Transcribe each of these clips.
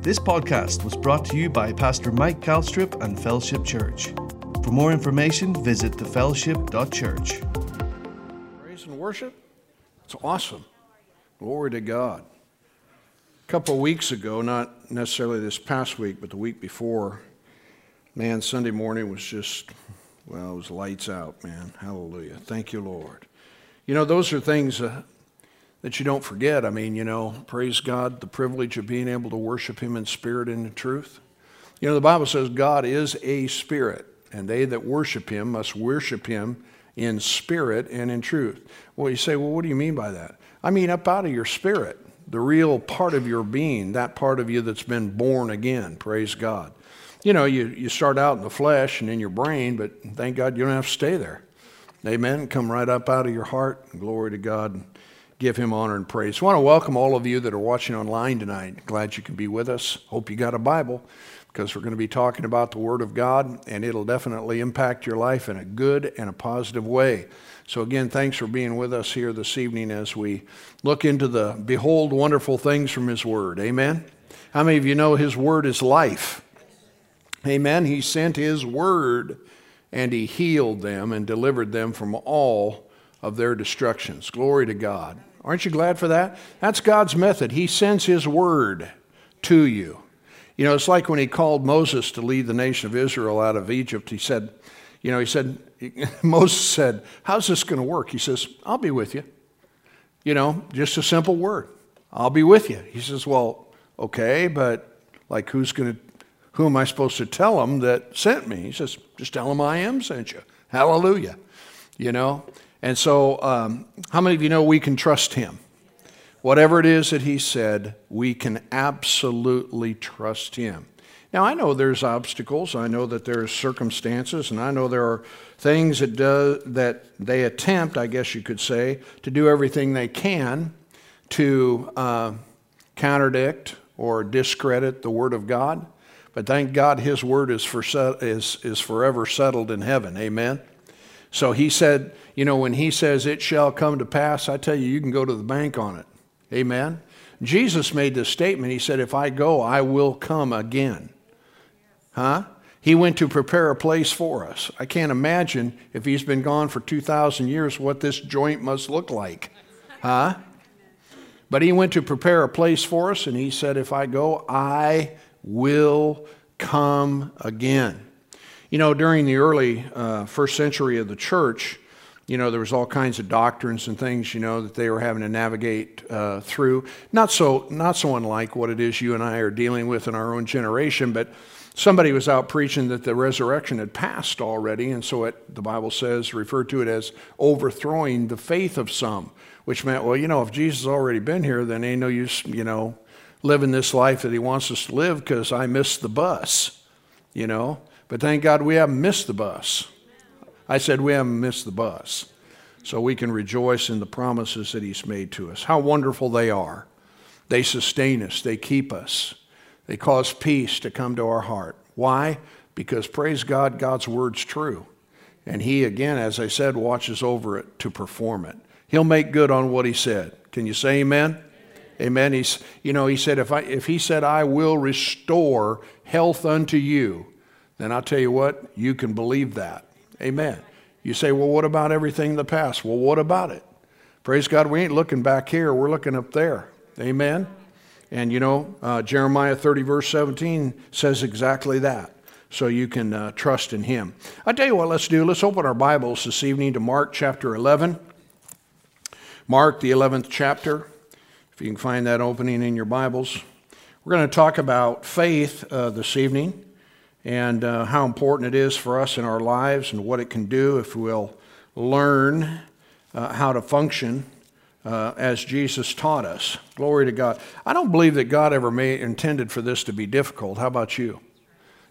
This podcast was brought to you by Pastor Mike Calstrip and Fellowship Church. For more information, visit thefellowship.church. Praise and worship? It's awesome. Glory to God. A couple of weeks ago, not necessarily this past week, but the week before, man, Sunday morning was just, well, it was lights out, man. Hallelujah. Thank you, Lord. You know, those are things uh, that you don't forget. I mean, you know, praise God, the privilege of being able to worship Him in spirit and in truth. You know, the Bible says God is a spirit, and they that worship Him must worship Him in spirit and in truth. Well, you say, well, what do you mean by that? I mean, up out of your spirit, the real part of your being, that part of you that's been born again. Praise God. You know, you, you start out in the flesh and in your brain, but thank God you don't have to stay there. Amen. Come right up out of your heart. Glory to God give him honor and praise. I want to welcome all of you that are watching online tonight. Glad you can be with us. Hope you got a Bible because we're going to be talking about the Word of God, and it'll definitely impact your life in a good and a positive way. So, again, thanks for being with us here this evening as we look into the behold wonderful things from His Word. Amen. How many of you know His Word is life? Amen. He sent His Word and He healed them and delivered them from all of their destructions. Glory to God. Aren't you glad for that? That's God's method. He sends His word to you. You know, it's like when He called Moses to lead the nation of Israel out of Egypt. He said, you know, he said, Moses said, How's this going to work? He says, I'll be with you. You know, just a simple word. I'll be with you. He says, Well, okay, but like who's going to, who am I supposed to tell them that sent me? He says, Just tell them I am sent you. Hallelujah. You know, and so, um, how many of you know we can trust him? Whatever it is that he said, we can absolutely trust him. Now, I know there's obstacles, I know that there's circumstances, and I know there are things that, do, that they attempt, I guess you could say, to do everything they can to uh, contradict or discredit the Word of God. But thank God His Word is, for, is, is forever settled in heaven. Amen. So he said, you know, when he says it shall come to pass, I tell you, you can go to the bank on it. Amen. Jesus made this statement. He said, If I go, I will come again. Huh? He went to prepare a place for us. I can't imagine if he's been gone for 2,000 years what this joint must look like. Huh? But he went to prepare a place for us, and he said, If I go, I will come again. You know, during the early uh, first century of the church, you know, there was all kinds of doctrines and things, you know, that they were having to navigate uh, through. Not so, not so unlike what it is you and I are dealing with in our own generation, but somebody was out preaching that the resurrection had passed already, and so it, the Bible says, referred to it as overthrowing the faith of some, which meant, well, you know, if Jesus already been here, then ain't no use, you know, living this life that he wants us to live because I missed the bus, you know. But thank God we haven't missed the bus. I said we haven't missed the bus. So we can rejoice in the promises that He's made to us. How wonderful they are. They sustain us, they keep us, they cause peace to come to our heart. Why? Because, praise God, God's word's true. And He, again, as I said, watches over it to perform it. He'll make good on what He said. Can you say amen? Amen. He's, you know, he said, if, I, if he said, I will restore health unto you, then I'll tell you what, you can believe that. Amen. You say, well, what about everything in the past? Well, what about it? Praise God, we ain't looking back here, we're looking up there. Amen. And you know, uh, Jeremiah 30, verse 17 says exactly that. So you can uh, trust in Him. I tell you what, let's do. Let's open our Bibles this evening to Mark chapter 11. Mark, the 11th chapter. If you can find that opening in your Bibles. We're going to talk about faith uh, this evening and uh, how important it is for us in our lives and what it can do if we'll learn uh, how to function uh, as Jesus taught us. Glory to God. I don't believe that God ever made, intended for this to be difficult. How about you?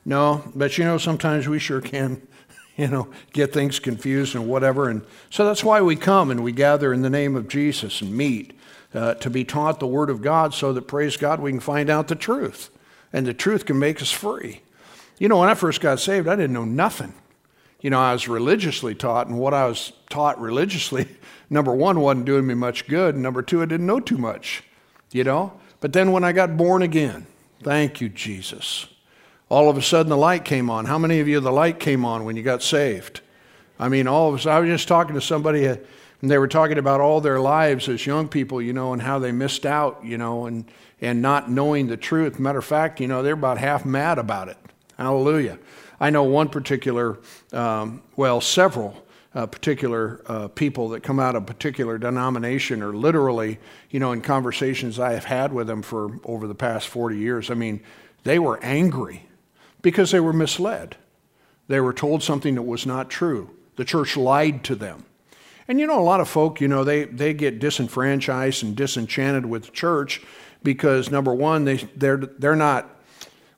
No, but you know, sometimes we sure can, you know, get things confused and whatever. And so that's why we come and we gather in the name of Jesus and meet uh, to be taught the Word of God so that, praise God, we can find out the truth. And the truth can make us free. You know, when I first got saved, I didn't know nothing. You know, I was religiously taught, and what I was taught religiously, number one, wasn't doing me much good, and number two, I didn't know too much, you know. But then when I got born again, Thank you, Jesus. All of a sudden, the light came on. How many of you, the light came on when you got saved? I mean, all of us. I was just talking to somebody, uh, and they were talking about all their lives as young people, you know, and how they missed out, you know, and, and not knowing the truth. Matter of fact, you know, they're about half mad about it. Hallelujah. I know one particular, um, well, several uh, particular uh, people that come out of particular denomination or literally, you know, in conversations I have had with them for over the past 40 years, I mean, they were angry because they were misled. They were told something that was not true. The church lied to them. And you know, a lot of folk, you know, they, they get disenfranchised and disenchanted with the church because, number one, they, they're, they're not,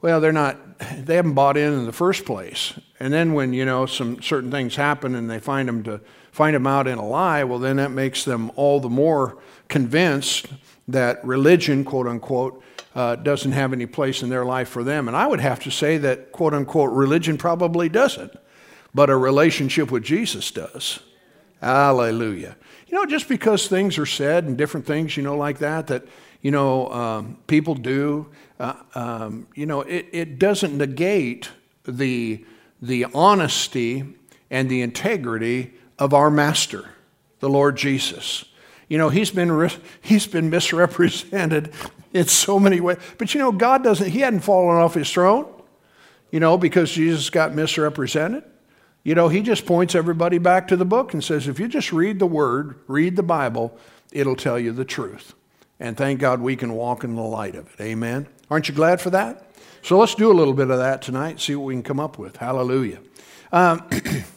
well, they're not, they haven't bought in in the first place. And then when, you know, some certain things happen and they find them to find them out in a lie, well, then that makes them all the more convinced that religion, quote unquote, uh, doesn't have any place in their life for them. And I would have to say that, quote unquote, religion probably doesn't, but a relationship with Jesus does. Hallelujah. You know, just because things are said and different things, you know, like that, that, you know, um, people do, uh, um, you know, it, it doesn't negate the, the honesty and the integrity of our Master, the Lord Jesus. You know, he's been, he's been misrepresented in so many ways. But you know, God doesn't, he hadn't fallen off his throne, you know, because Jesus got misrepresented. You know, he just points everybody back to the book and says, if you just read the word, read the Bible, it'll tell you the truth. And thank God we can walk in the light of it. Amen. Aren't you glad for that? So let's do a little bit of that tonight, see what we can come up with. Hallelujah. Um,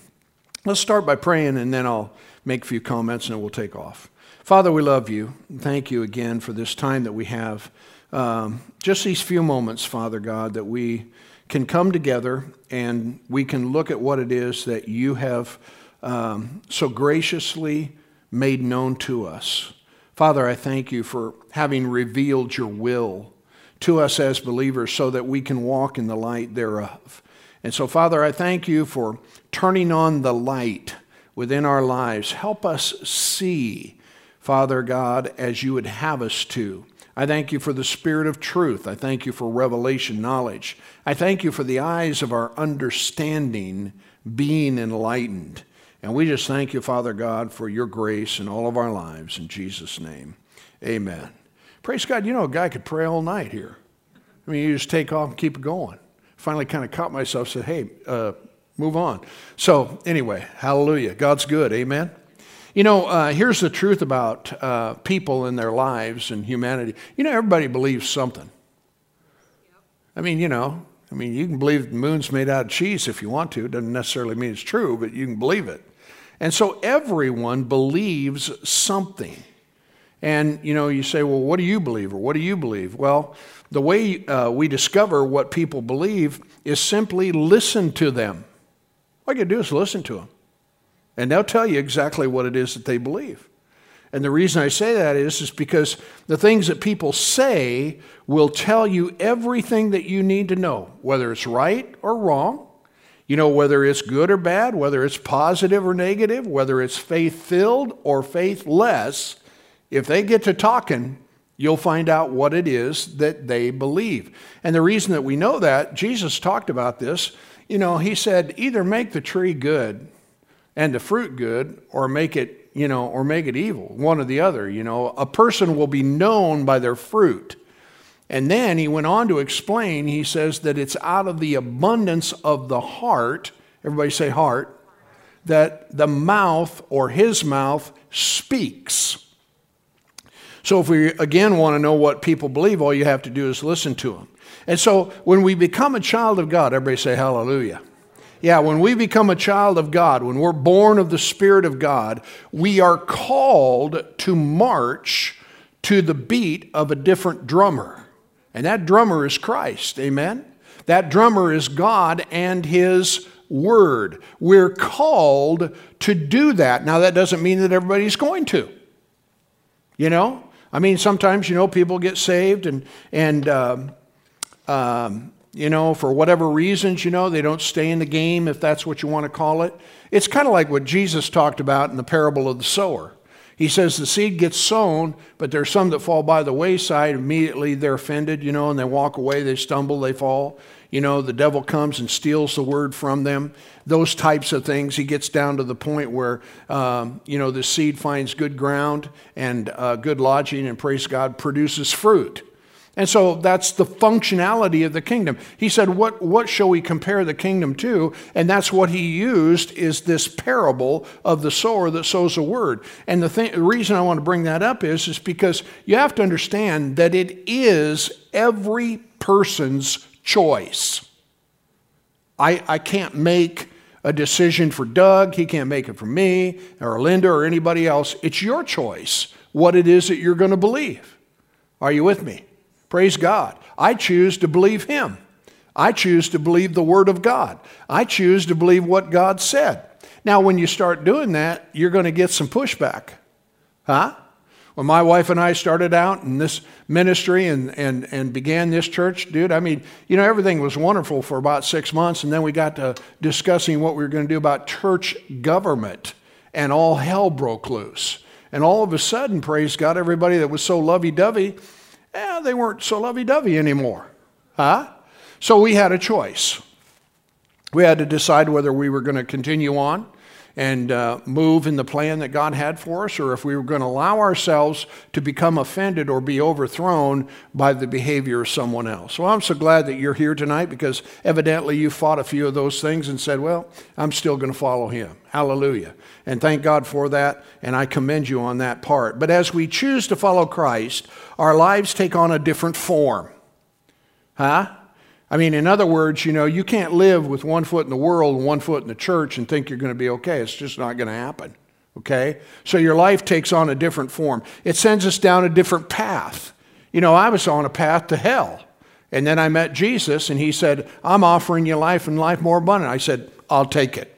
let's start by praying, and then I'll make a few comments and we'll take off. Father, we love you. Thank you again for this time that we have. Um, just these few moments, Father God, that we can come together and we can look at what it is that you have um, so graciously made known to us. Father, I thank you for having revealed your will to us as believers so that we can walk in the light thereof. And so, Father, I thank you for turning on the light within our lives. Help us see, Father God, as you would have us to. I thank you for the spirit of truth. I thank you for revelation knowledge. I thank you for the eyes of our understanding being enlightened. And we just thank you, Father God, for your grace in all of our lives. In Jesus' name, amen. Praise God. You know, a guy could pray all night here. I mean, you just take off and keep it going. Finally, kind of caught myself, said, hey, uh, move on. So, anyway, hallelujah. God's good. Amen. You know, uh, here's the truth about uh, people in their lives and humanity. You know, everybody believes something. I mean, you know, I mean, you can believe the moon's made out of cheese if you want to. It doesn't necessarily mean it's true, but you can believe it. And so everyone believes something. And, you know, you say, well, what do you believe or what do you believe? Well, the way uh, we discover what people believe is simply listen to them. All you can do is listen to them. And they'll tell you exactly what it is that they believe. And the reason I say that is, is because the things that people say will tell you everything that you need to know, whether it's right or wrong, you know, whether it's good or bad, whether it's positive or negative, whether it's faith filled or faith less, If they get to talking, you'll find out what it is that they believe. And the reason that we know that, Jesus talked about this. You know, he said, either make the tree good and the fruit good or make it, you know, or make it evil, one or the other, you know. A person will be known by their fruit. And then he went on to explain, he says that it's out of the abundance of the heart, everybody say heart, that the mouth or his mouth speaks. So if we again want to know what people believe, all you have to do is listen to them. And so when we become a child of God, everybody say hallelujah. Yeah, when we become a child of God, when we're born of the Spirit of God, we are called to march to the beat of a different drummer. And that drummer is Christ. Amen? That drummer is God and His Word. We're called to do that. Now, that doesn't mean that everybody's going to. You know? I mean, sometimes, you know, people get saved and, and um, um, you know, for whatever reasons, you know, they don't stay in the game, if that's what you want to call it. It's kind of like what Jesus talked about in the parable of the sower. He says the seed gets sown, but there's some that fall by the wayside. Immediately they're offended, you know, and they walk away, they stumble, they fall. You know, the devil comes and steals the word from them. Those types of things. He gets down to the point where, um, you know, the seed finds good ground and uh, good lodging, and praise God, produces fruit. And so that's the functionality of the kingdom. He said, what, what shall we compare the kingdom to? And that's what he used is this parable of the sower that sows a word. And the, thing, the reason I want to bring that up is, is because you have to understand that it is every person's choice. I, I can't make a decision for Doug. He can't make it for me or Linda or anybody else. It's your choice what it is that you're going to believe. Are you with me? Praise God. I choose to believe Him. I choose to believe the Word of God. I choose to believe what God said. Now, when you start doing that, you're going to get some pushback. Huh? When my wife and I started out in this ministry and, and, and began this church, dude, I mean, you know, everything was wonderful for about six months, and then we got to discussing what we were going to do about church government, and all hell broke loose. And all of a sudden, praise God, everybody that was so lovey dovey, eh, they weren't so lovey dovey anymore. Huh? So we had a choice. We had to decide whether we were going to continue on and uh, move in the plan that God had for us, or if we were going to allow ourselves to become offended or be overthrown by the behavior of someone else. So I'm so glad that you're here tonight because evidently you fought a few of those things and said, Well, I'm still going to follow him. Hallelujah. And thank God for that, and I commend you on that part. But as we choose to follow Christ, our lives take on a different form. Huh? I mean, in other words, you know, you can't live with one foot in the world and one foot in the church and think you're going to be okay. It's just not going to happen. Okay? So your life takes on a different form. It sends us down a different path. You know, I was on a path to hell. And then I met Jesus and he said, I'm offering you life and life more abundant. I said, I'll take it.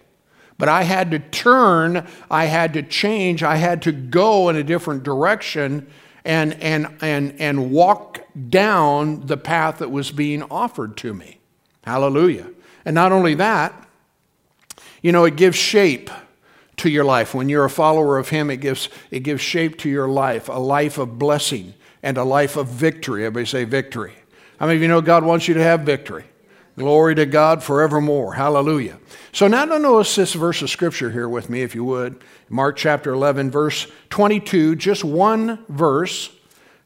But I had to turn, I had to change, I had to go in a different direction and, and, and, and walk down the path that was being offered to me. Hallelujah. And not only that, you know, it gives shape to your life. When you're a follower of Him, it gives, it gives shape to your life, a life of blessing and a life of victory. Everybody say victory. How many of you know God wants you to have victory? Glory to God forevermore. Hallelujah. So now notice this verse of scripture here with me, if you would. Mark chapter 11, verse 22, just one verse.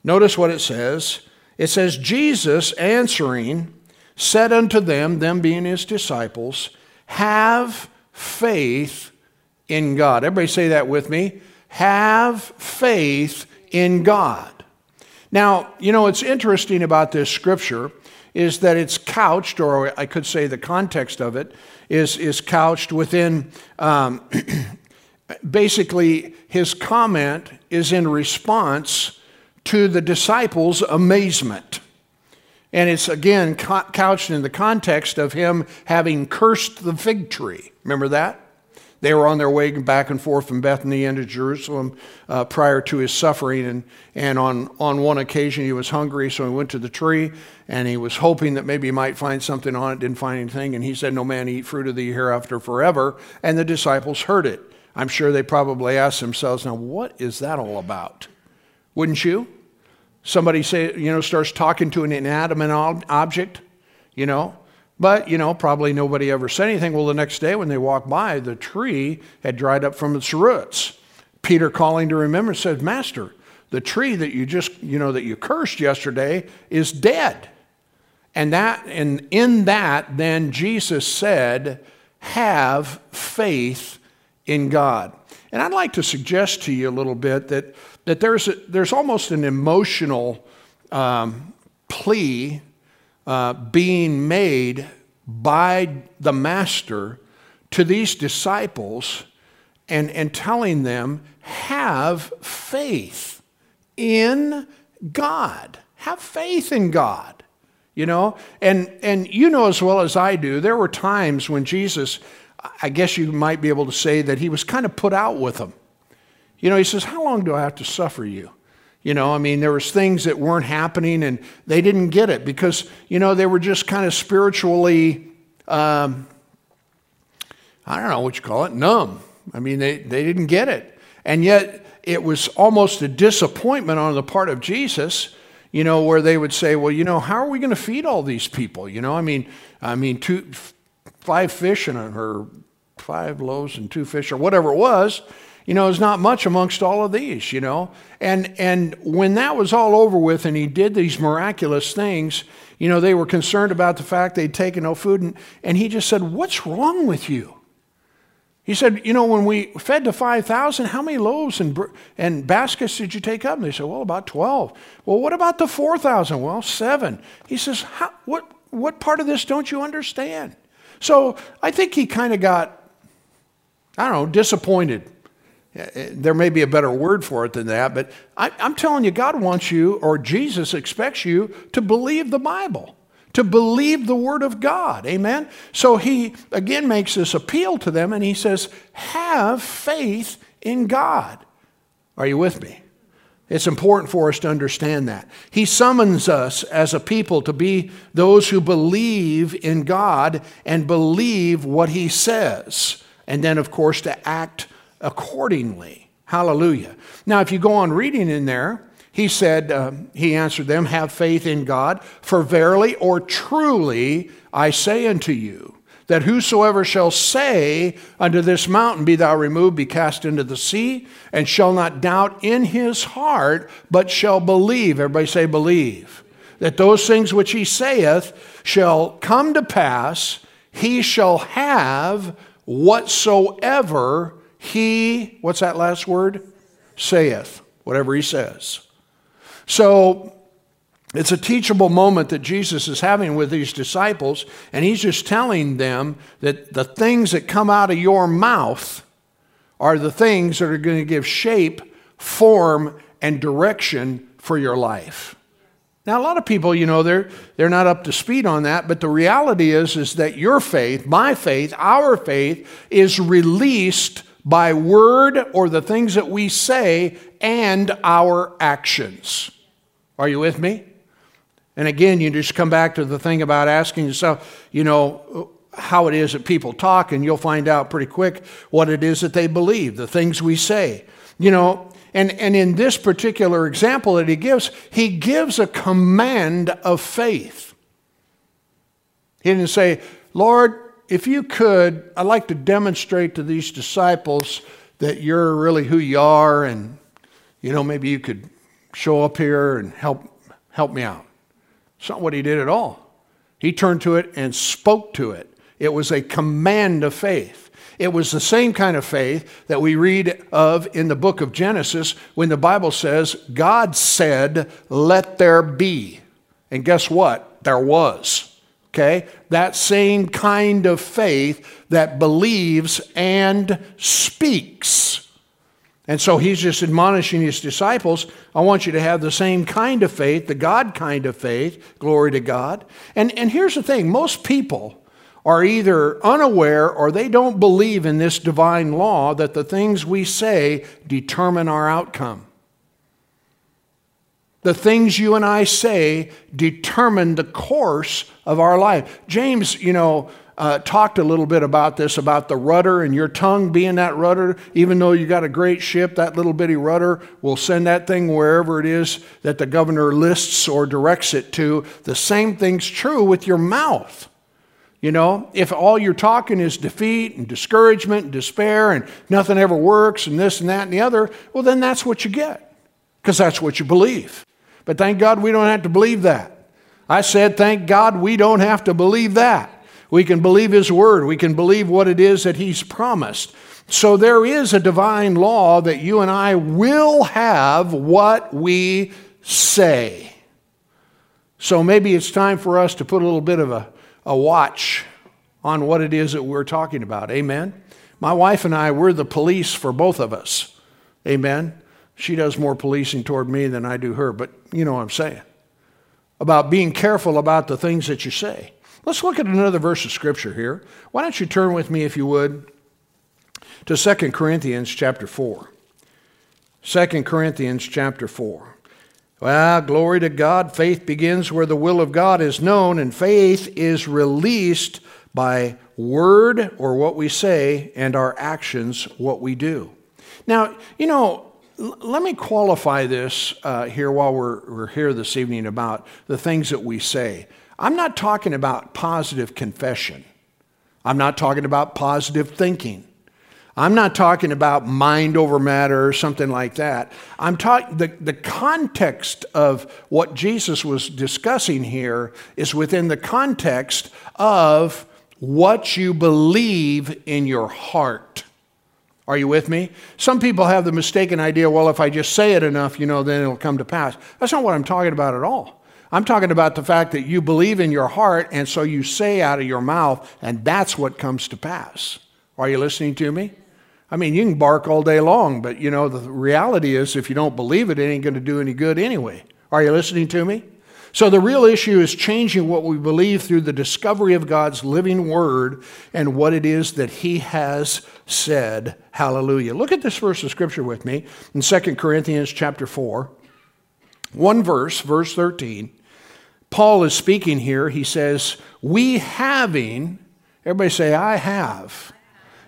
Notice what it says. It says, Jesus answering said unto them, them being his disciples, have faith in God. Everybody say that with me. Have faith in God. Now, you know, what's interesting about this scripture is that it's couched, or I could say the context of it is, is couched within um, basically his comment is in response to the disciples' amazement. And it's again couched in the context of him having cursed the fig tree. Remember that? They were on their way back and forth from Bethany into Jerusalem uh, prior to his suffering. And, and on, on one occasion, he was hungry, so he went to the tree and he was hoping that maybe he might find something on it, didn't find anything. And he said, No man eat fruit of the hereafter forever. And the disciples heard it. I'm sure they probably asked themselves, Now, what is that all about? Wouldn't you? Somebody say, you know, starts talking to an inanimate object, you know, but, you know, probably nobody ever said anything. Well, the next day when they walked by, the tree had dried up from its roots. Peter, calling to remember, said, Master, the tree that you just, you know, that you cursed yesterday is dead. And that, and in that, then Jesus said, Have faith in God. And I'd like to suggest to you a little bit that, that there's, a, there's almost an emotional um, plea uh, being made by the master to these disciples and, and telling them, have faith in God. Have faith in God. You know, and, and you know as well as I do, there were times when Jesus, I guess you might be able to say that he was kind of put out with them. You know, he says, How long do I have to suffer you? You know, I mean, there was things that weren't happening and they didn't get it because, you know, they were just kind of spiritually, um, I don't know what you call it, numb. I mean, they, they didn't get it. And yet, it was almost a disappointment on the part of Jesus, you know, where they would say, well, you know, how are we going to feed all these people? You know, I mean, I mean, two, five fish and or five loaves and two fish or whatever it was, you know, is not much amongst all of these, you know. And and when that was all over with and he did these miraculous things, you know, they were concerned about the fact they'd taken no food and, and he just said, What's wrong with you? He said, You know, when we fed the 5,000, how many loaves and, and baskets did you take up? And they said, Well, about 12. Well, what about the 4,000? Well, seven. He says, what, what part of this don't you understand? So I think he kind of got, I don't know, disappointed. Eh, there may be a better word for it than that, but I, I'm telling you, God wants you, or Jesus expects you, to believe the Bible to believe the word of God. Amen? So he again makes this appeal to them and he says, Have faith in God. Are you with me? It's important for us to understand that. He summons us as a people to be those who believe in God and believe what He says, and then, of course, to act accordingly. Hallelujah. Now, if you go on reading in there, he said, uh, He answered them, Have faith in God, for verily or truly I say unto you, that whosoever shall say unto this mountain, Be thou removed, be cast into the sea, and shall not doubt in his heart, but shall believe. Everybody say, believe. That those things which he saith shall come to pass, he shall have whatsoever he, what's that last word? Saith, whatever he says. So it's a teachable moment that Jesus is having with these disciples, and he's just telling them that the things that come out of your mouth are the things that are going to give shape, form, and direction for your life. Now, a lot of people, you know, they're, they're not up to speed on that, but the reality is, is that your faith, my faith, our faith, is released by word or the things that we say and our actions. Are you with me? And again, you just come back to the thing about asking yourself, you know, how it is that people talk, and you'll find out pretty quick what it is that they believe, the things we say. You know, and, and in this particular example that he gives, he gives a command of faith. He didn't say, Lord, if you could, I'd like to demonstrate to these disciples that you're really who you are, and, you know, maybe you could show up here and help, help me out. It's not what he did at all. He turned to it and spoke to it. It was a command of faith. It was the same kind of faith that we read of in the book of Genesis when the Bible says, God said, Let there be. And guess what? There was. Okay? That same kind of faith that believes and speaks. And so he's just admonishing his disciples I want you to have the same kind of faith, the God kind of faith, glory to God. And, and here's the thing most people are either unaware or they don't believe in this divine law that the things we say determine our outcome. The things you and I say determine the course of our life. James, you know, uh, talked a little bit about this about the rudder and your tongue being that rudder. Even though you got a great ship, that little bitty rudder will send that thing wherever it is that the governor lists or directs it to. The same thing's true with your mouth. You know, if all you're talking is defeat and discouragement and despair and nothing ever works and this and that and the other, well, then that's what you get because that's what you believe. But thank God we don't have to believe that. I said, thank God we don't have to believe that. We can believe His Word. We can believe what it is that He's promised. So there is a divine law that you and I will have what we say. So maybe it's time for us to put a little bit of a, a watch on what it is that we're talking about. Amen. My wife and I, we're the police for both of us. Amen. She does more policing toward me than I do her, but you know what I'm saying. About being careful about the things that you say. Let's look at another verse of scripture here. Why don't you turn with me, if you would, to 2 Corinthians chapter 4. 2 Corinthians chapter 4. Well, glory to God. Faith begins where the will of God is known, and faith is released by word or what we say and our actions, what we do. Now, you know, let me qualify this uh, here while we're, we're here this evening about the things that we say. I'm not talking about positive confession. I'm not talking about positive thinking. I'm not talking about mind over matter or something like that. I'm talking the, the context of what Jesus was discussing here is within the context of what you believe in your heart. Are you with me? Some people have the mistaken idea, well, if I just say it enough, you know, then it'll come to pass. That's not what I'm talking about at all. I'm talking about the fact that you believe in your heart, and so you say out of your mouth, and that's what comes to pass. Are you listening to me? I mean, you can bark all day long, but you know, the reality is if you don't believe it, it ain't going to do any good anyway. Are you listening to me? So the real issue is changing what we believe through the discovery of God's living word and what it is that he has said. Hallelujah. Look at this verse of scripture with me in 2 Corinthians chapter 4. One verse, verse 13. Paul is speaking here. He says, "We having Everybody say I have.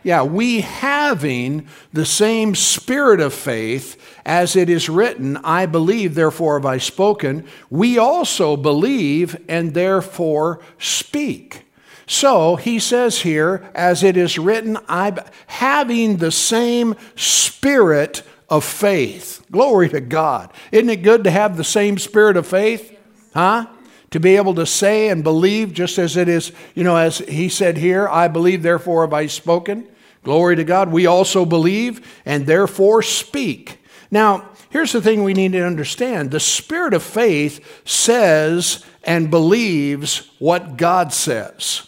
Yeah, we having the same spirit of faith as it is written, I believe, therefore have I spoken. We also believe and therefore speak. So he says here, as it is written, I having the same spirit of faith. Glory to God. Isn't it good to have the same spirit of faith? Huh? To be able to say and believe just as it is, you know, as he said here, I believe, therefore have I spoken. Glory to God. We also believe and therefore speak. Now, here's the thing we need to understand the spirit of faith says and believes what God says.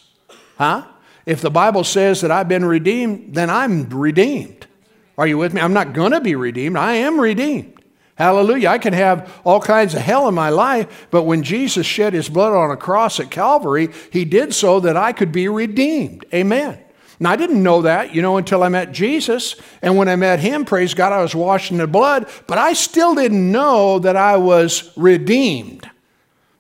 Huh? If the Bible says that I've been redeemed, then I'm redeemed. Are you with me? I'm not going to be redeemed. I am redeemed. Hallelujah. I can have all kinds of hell in my life, but when Jesus shed his blood on a cross at Calvary, he did so that I could be redeemed. Amen. Now, I didn't know that, you know, until I met Jesus. And when I met him, praise God, I was washed in the blood, but I still didn't know that I was redeemed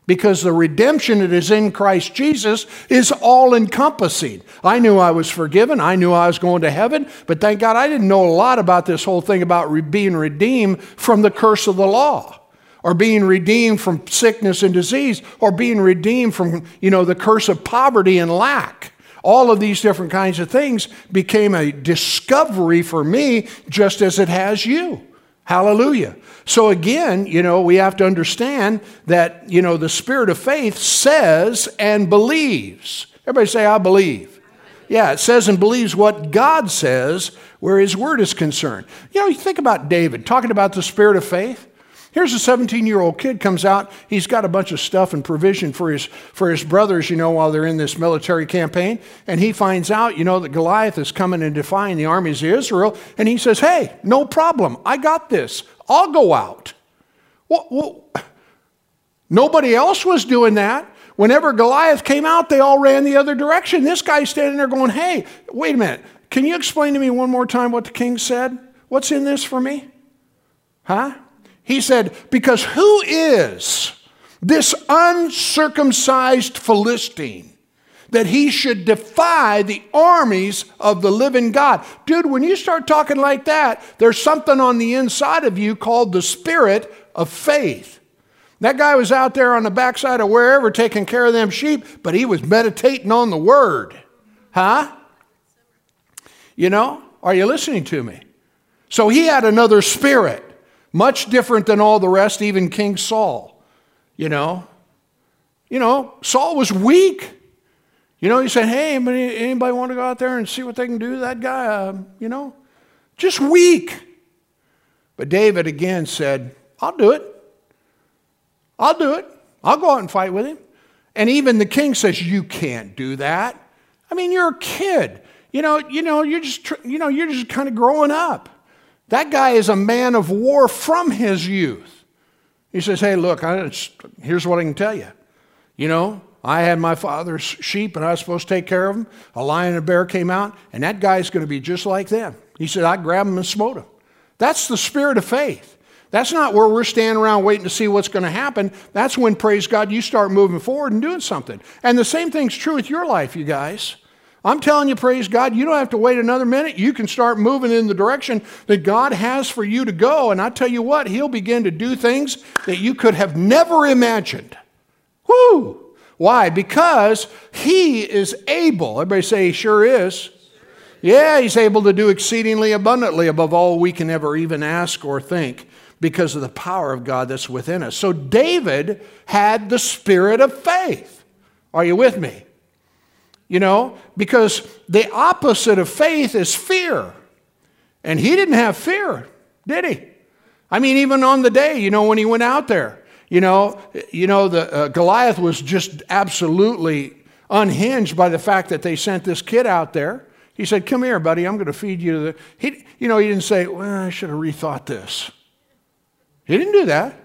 because the redemption that is in Christ Jesus is all encompassing. I knew I was forgiven, I knew I was going to heaven, but thank God I didn't know a lot about this whole thing about re- being redeemed from the curse of the law. Or being redeemed from sickness and disease, or being redeemed from, you know, the curse of poverty and lack. All of these different kinds of things became a discovery for me, just as it has you. Hallelujah. So again, you know, we have to understand that, you know, the spirit of faith says and believes. Everybody say, I believe. Yeah, it says and believes what God says where his word is concerned. You know, you think about David talking about the spirit of faith. Here's a 17 year old kid comes out. He's got a bunch of stuff and provision for his, for his brothers, you know, while they're in this military campaign. And he finds out, you know, that Goliath is coming and defying the armies of Israel. And he says, Hey, no problem. I got this. I'll go out. Well, well, nobody else was doing that. Whenever Goliath came out, they all ran the other direction. This guy's standing there going, Hey, wait a minute. Can you explain to me one more time what the king said? What's in this for me? Huh? He said, Because who is this uncircumcised Philistine that he should defy the armies of the living God? Dude, when you start talking like that, there's something on the inside of you called the spirit of faith. That guy was out there on the backside of wherever taking care of them sheep, but he was meditating on the word. Huh? You know, are you listening to me? So he had another spirit. Much different than all the rest, even King Saul. You know, you know, Saul was weak. You know, he said, "Hey, anybody, anybody want to go out there and see what they can do?" That guy, uh, you know, just weak. But David again said, "I'll do it. I'll do it. I'll go out and fight with him." And even the king says, "You can't do that. I mean, you're a kid. You know, you know, you're just, you know, you're just kind of growing up." That guy is a man of war from his youth. He says, Hey, look, I, here's what I can tell you. You know, I had my father's sheep and I was supposed to take care of them. A lion and a bear came out, and that guy's going to be just like them. He said, I grabbed him and smote him. That's the spirit of faith. That's not where we're standing around waiting to see what's going to happen. That's when, praise God, you start moving forward and doing something. And the same thing's true with your life, you guys. I'm telling you, praise God, you don't have to wait another minute. You can start moving in the direction that God has for you to go. And I tell you what, He'll begin to do things that you could have never imagined. Whoo! Why? Because He is able. Everybody say, He sure is. Yeah, He's able to do exceedingly abundantly above all we can ever even ask or think because of the power of God that's within us. So David had the spirit of faith. Are you with me? You know, because the opposite of faith is fear. And he didn't have fear, did he? I mean, even on the day, you know, when he went out there, you know, you know, the uh, Goliath was just absolutely unhinged by the fact that they sent this kid out there. He said, "Come here, buddy. I'm going to feed you." The... He, you know, he didn't say, "Well, I should have rethought this." He didn't do that.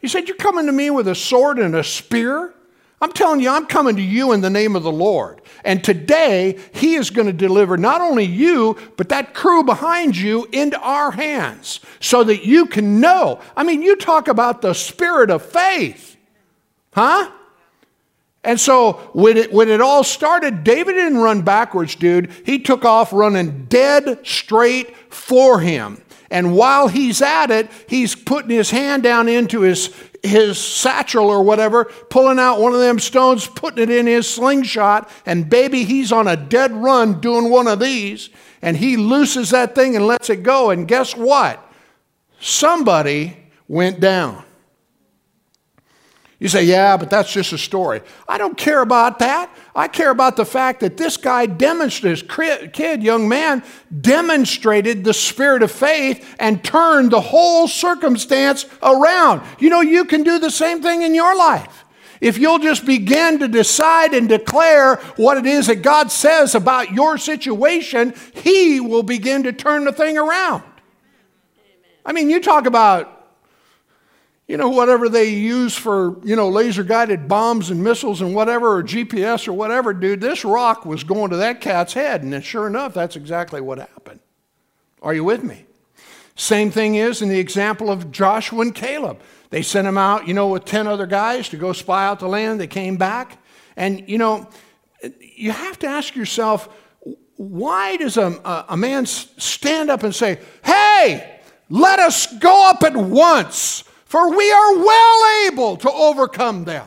He said, "You're coming to me with a sword and a spear." I'm telling you, I'm coming to you in the name of the Lord. And today, He is going to deliver not only you, but that crew behind you into our hands so that you can know. I mean, you talk about the spirit of faith, huh? And so when it, when it all started, David didn't run backwards, dude. He took off running dead straight for him. And while he's at it, he's putting his hand down into his, his satchel or whatever, pulling out one of them stones, putting it in his slingshot, and baby, he's on a dead run doing one of these, and he looses that thing and lets it go. And guess what? Somebody went down. You say, yeah, but that's just a story. I don't care about that. I care about the fact that this guy demonstrated, this kid, young man, demonstrated the spirit of faith and turned the whole circumstance around. You know, you can do the same thing in your life. If you'll just begin to decide and declare what it is that God says about your situation, He will begin to turn the thing around. I mean, you talk about you know, whatever they use for, you know, laser guided bombs and missiles and whatever, or GPS or whatever, dude, this rock was going to that cat's head. And sure enough, that's exactly what happened. Are you with me? Same thing is in the example of Joshua and Caleb. They sent them out, you know, with 10 other guys to go spy out the land. They came back. And, you know, you have to ask yourself, why does a, a man stand up and say, hey, let us go up at once? For we are well able to overcome them.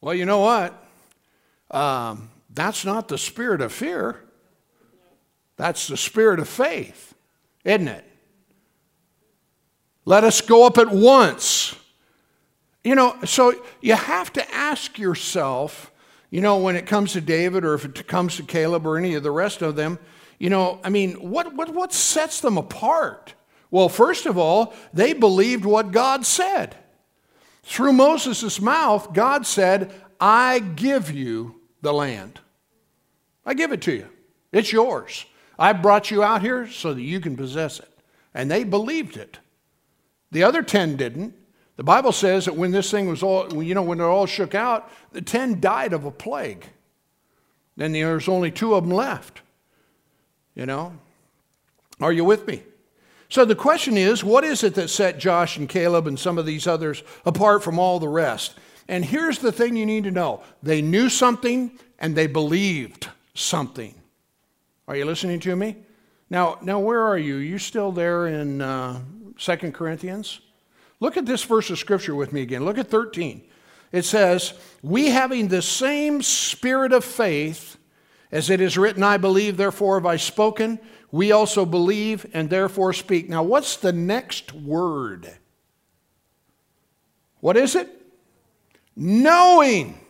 Well, you know what? Um, that's not the spirit of fear. That's the spirit of faith, isn't it? Let us go up at once. You know, so you have to ask yourself, you know, when it comes to David or if it comes to Caleb or any of the rest of them, you know, I mean, what, what, what sets them apart? Well, first of all, they believed what God said. Through Moses' mouth, God said, I give you the land. I give it to you. It's yours. I brought you out here so that you can possess it. And they believed it. The other 10 didn't. The Bible says that when this thing was all, you know, when it all shook out, the 10 died of a plague. Then there's only two of them left. You know? Are you with me? So the question is what is it that set Josh and Caleb and some of these others apart from all the rest? And here's the thing you need to know they knew something and they believed something. Are you listening to me? Now, now where are you? You still there in uh, 2 Corinthians? Look at this verse of scripture with me again. Look at 13. It says, We having the same spirit of faith, as it is written, I believe, therefore have I spoken we also believe and therefore speak. Now, what's the next word? What is it? Knowing.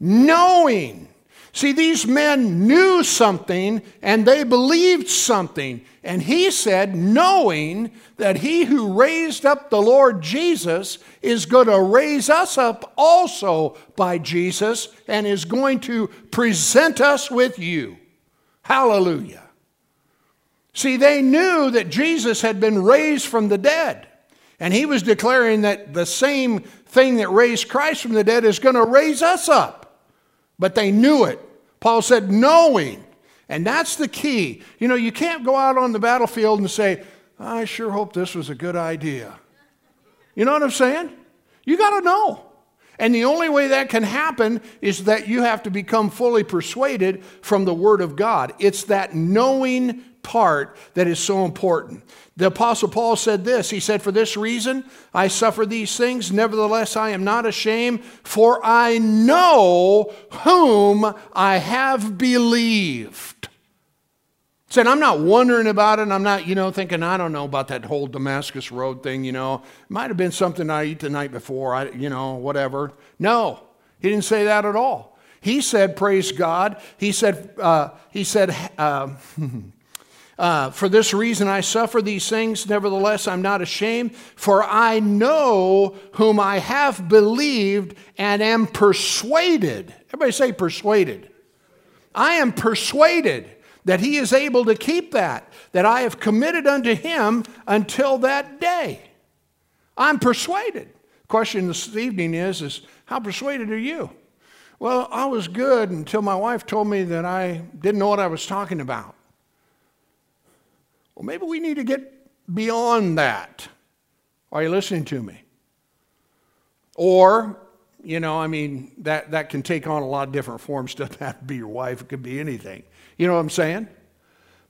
Knowing. See, these men knew something and they believed something. And he said, knowing that he who raised up the Lord Jesus is going to raise us up also by Jesus and is going to present us with you. Hallelujah. See, they knew that Jesus had been raised from the dead. And he was declaring that the same thing that raised Christ from the dead is going to raise us up. But they knew it. Paul said, knowing. And that's the key. You know, you can't go out on the battlefield and say, I sure hope this was a good idea. You know what I'm saying? You got to know. And the only way that can happen is that you have to become fully persuaded from the Word of God. It's that knowing part that is so important. The Apostle Paul said this He said, For this reason I suffer these things, nevertheless I am not ashamed, for I know whom I have believed. Said, I'm not wondering about it. And I'm not, you know, thinking, I don't know about that whole Damascus Road thing, you know. Might have been something I eat the night before, I, you know, whatever. No, he didn't say that at all. He said, praise God. He said, uh, he said, uh, uh, for this reason I suffer these things, nevertheless I'm not ashamed, for I know whom I have believed and am persuaded. Everybody say persuaded. I am persuaded that he is able to keep that, that I have committed unto him until that day. I'm persuaded. Question this evening is, is how persuaded are you? Well, I was good until my wife told me that I didn't know what I was talking about. Well, maybe we need to get beyond that. Are you listening to me? Or, you know, I mean, that, that can take on a lot of different forms. Doesn't have to be your wife, it could be anything. You know what I'm saying?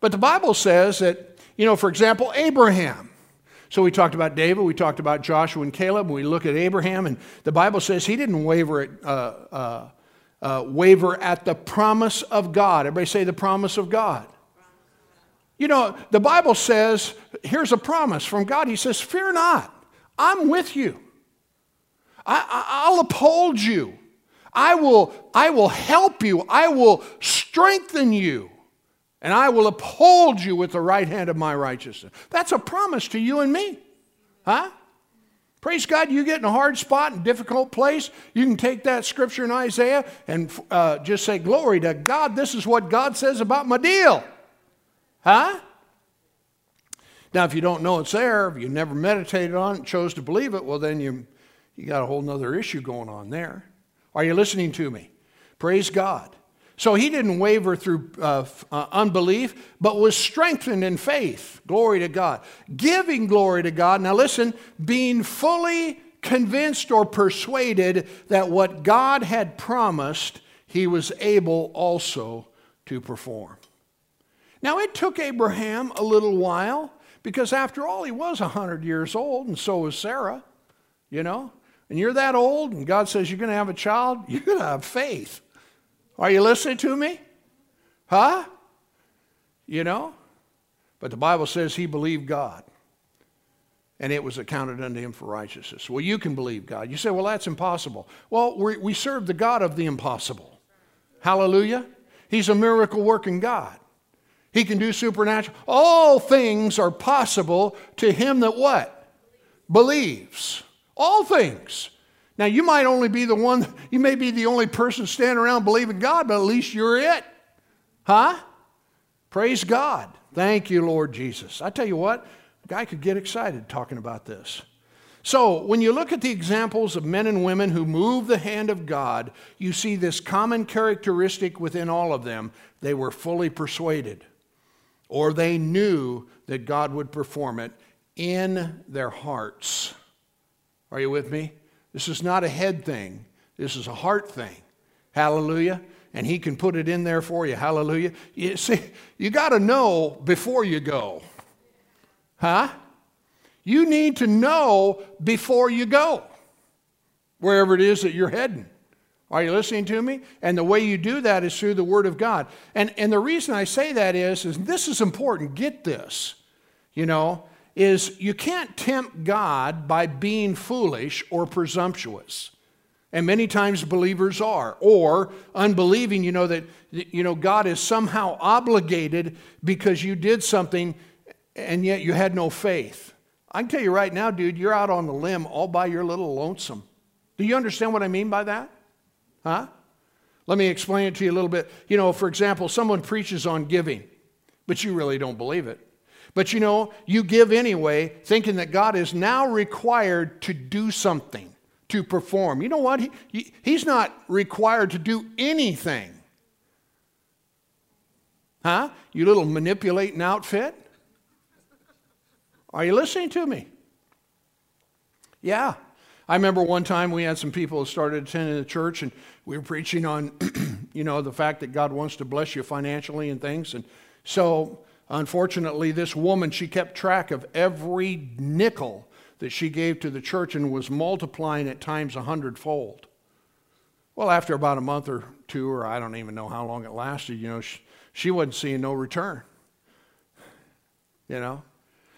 But the Bible says that, you know, for example, Abraham. So we talked about David, we talked about Joshua and Caleb, and we look at Abraham, and the Bible says he didn't waver at, uh, uh, uh, waver at the promise of God. Everybody say the promise of God. You know, the Bible says, here's a promise from God. He says, Fear not, I'm with you. I, will uphold you. I will, I will help you. I will strengthen you. And I will uphold you with the right hand of my righteousness. That's a promise to you and me. Huh? Praise God, you get in a hard spot, and difficult place, you can take that scripture in Isaiah and uh, just say, Glory to God, this is what God says about my deal. Huh? Now, if you don't know it's there, if you never meditated on it, chose to believe it, well, then you, you got a whole other issue going on there. Are you listening to me? Praise God. So he didn't waver through uh, uh, unbelief, but was strengthened in faith. Glory to God. Giving glory to God. Now listen, being fully convinced or persuaded that what God had promised, he was able also to perform. Now it took Abraham a little while because after all, he was 100 years old, and so was Sarah, you know. And you're that old, and God says you're going to have a child, you're going to have faith. Are you listening to me? Huh? You know? But the Bible says he believed God and it was accounted unto him for righteousness. Well, you can believe God. You say, well, that's impossible. Well, we serve the God of the impossible. Hallelujah. He's a miracle working God. He can do supernatural. All things are possible to him that what? Believes. All things. Now, you might only be the one, you may be the only person standing around believing God, but at least you're it. Huh? Praise God. Thank you, Lord Jesus. I tell you what, a guy could get excited talking about this. So, when you look at the examples of men and women who move the hand of God, you see this common characteristic within all of them. They were fully persuaded, or they knew that God would perform it in their hearts. Are you with me? This is not a head thing, this is a heart thing. Hallelujah. And He can put it in there for you. Hallelujah. You see, you got to know before you go. Huh? You need to know before you go, wherever it is that you're heading. Are you listening to me? And the way you do that is through the Word of God. And, and the reason I say that is, is this is important. Get this. You know, is you can't tempt God by being foolish or presumptuous. And many times believers are. Or unbelieving, you know, that you know, God is somehow obligated because you did something and yet you had no faith. I can tell you right now, dude, you're out on the limb all by your little lonesome. Do you understand what I mean by that? Huh? Let me explain it to you a little bit. You know, for example, someone preaches on giving, but you really don't believe it. But you know, you give anyway, thinking that God is now required to do something, to perform. You know what? He, he, he's not required to do anything. Huh? You little manipulating outfit? Are you listening to me? Yeah. I remember one time we had some people that started attending the church and we were preaching on, you know, the fact that God wants to bless you financially and things. And so, unfortunately, this woman, she kept track of every nickel that she gave to the church and was multiplying at times a hundredfold. Well, after about a month or two, or I don't even know how long it lasted, you know, she, she wasn't seeing no return. You know?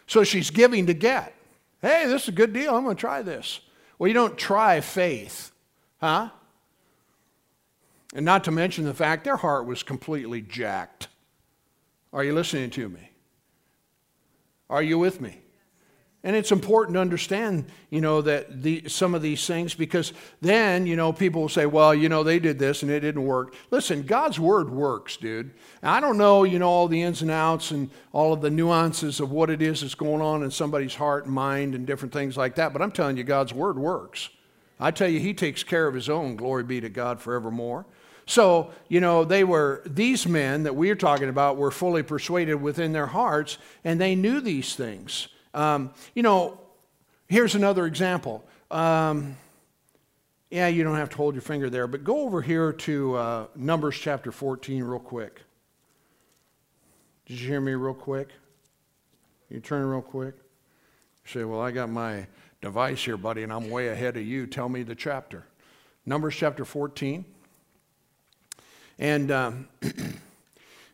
So she's giving to get. Hey, this is a good deal. I'm going to try this. Well, you don't try faith, huh? And not to mention the fact their heart was completely jacked. Are you listening to me? Are you with me? And it's important to understand, you know, that the, some of these things because then, you know, people will say, well, you know, they did this and it didn't work. Listen, God's word works, dude. I don't know, you know, all the ins and outs and all of the nuances of what it is that's going on in somebody's heart and mind and different things like that, but I'm telling you, God's word works. I tell you, He takes care of His own. Glory be to God forevermore. So, you know, they were, these men that we're talking about were fully persuaded within their hearts and they knew these things. Um, you know, here's another example. Um, yeah, you don't have to hold your finger there, but go over here to uh, Numbers chapter 14 real quick. Did you hear me real quick? You turn real quick? You say, Well, I got my device here, buddy, and I'm way ahead of you. Tell me the chapter. Numbers chapter 14. And um,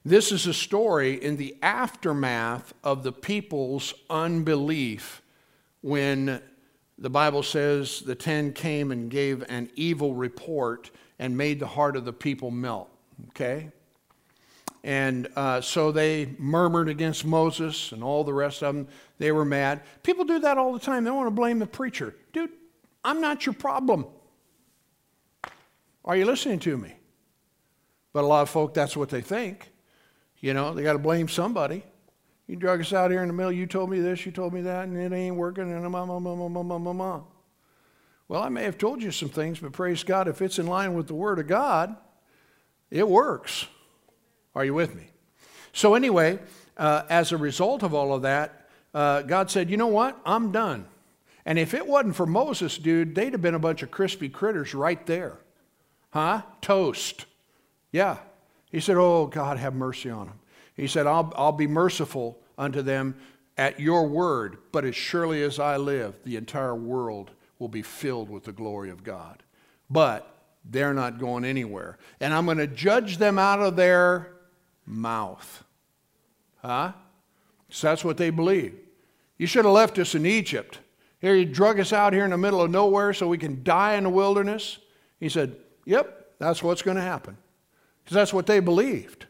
This is a story in the aftermath of the people's unbelief when the Bible says the ten came and gave an evil report and made the heart of the people melt. Okay? And uh, so they murmured against Moses and all the rest of them. They were mad. People do that all the time. They want to blame the preacher. Dude, I'm not your problem. Are you listening to me? But a lot of folk, that's what they think. You know, they got to blame somebody. You drug us out here in the middle. You told me this, you told me that, and it ain't working. And ma, ma, ma, ma, ma, ma, ma, ma. Well, I may have told you some things, but praise God, if it's in line with the Word of God, it works. Are you with me? So, anyway, uh, as a result of all of that, uh, God said, You know what? I'm done. And if it wasn't for Moses, dude, they'd have been a bunch of crispy critters right there. Huh? Toast. Yeah, he said, Oh, God, have mercy on them. He said, I'll, I'll be merciful unto them at your word, but as surely as I live, the entire world will be filled with the glory of God. But they're not going anywhere. And I'm going to judge them out of their mouth. Huh? So that's what they believe. You should have left us in Egypt. Here, you drug us out here in the middle of nowhere so we can die in the wilderness. He said, Yep, that's what's going to happen. Because that's what they believed.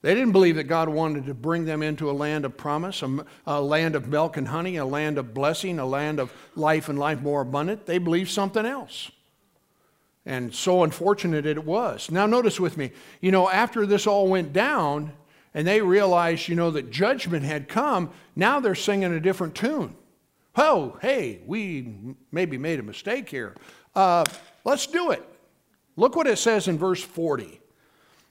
They didn't believe that God wanted to bring them into a land of promise, a, a, land of milk and honey, a land of blessing, a land of life and life more abundant. They believed something else. And so unfortunate it was. Now, notice with me, you know, after this all went down and they realized, you know, that judgment had come, now they're singing a different tune. Oh, hey, we maybe made a mistake here. Uh, let's do it. Look what it says in verse 40.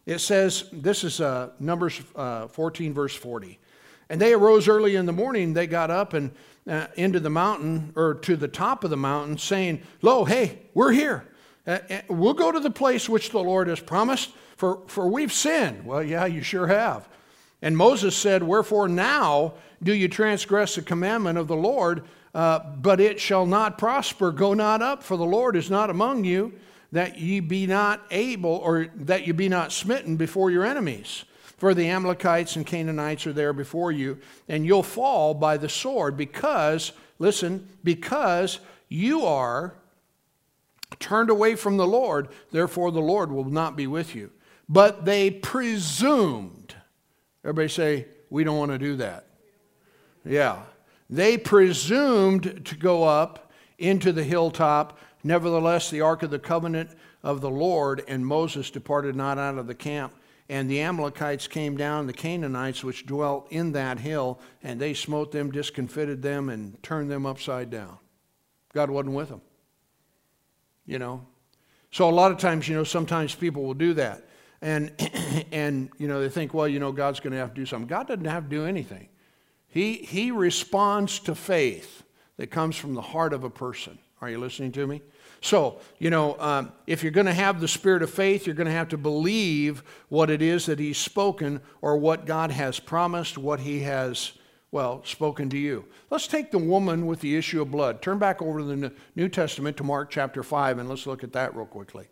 It says, this is uh, Numbers uh, 14, verse 40. And they arose early in the morning, they got up and uh, into the mountain, or to the top of the mountain, saying, Lo, hey, we're here. Uh, uh, we'll go to the place which the Lord has promised, for, for we've sinned. Well, yeah, you sure have. And Moses said, Wherefore now do you transgress the commandment of the Lord, uh, but it shall not prosper. Go not up, for the Lord is not among you that ye be not able, or that you be not smitten before your enemies. For the Amalekites and Canaanites are there before you, and you'll fall by the sword because, listen, because you are turned away from the Lord, therefore the Lord will not be with you. But they presumed. Everybody say, we don't want to do that. Yeah. They presumed to go up into the hilltop Nevertheless, the ark of the covenant of the Lord and Moses departed not out of the camp. And the Amalekites came down, the Canaanites which dwelt in that hill, and they smote them, discomfited them, and turned them upside down. God wasn't with them. You know? So a lot of times, you know, sometimes people will do that. And, and you know, they think, well, you know, God's going to have to do something. God doesn't have to do anything. He, he responds to faith that comes from the heart of a person. Are you listening to me? So, you know, um, if you're going to have the spirit of faith, you're going to have to believe what it is that He's spoken or what God has promised, what He has, well, spoken to you. Let's take the woman with the issue of blood. Turn back over to the New Testament to Mark chapter 5 and let's look at that real quickly.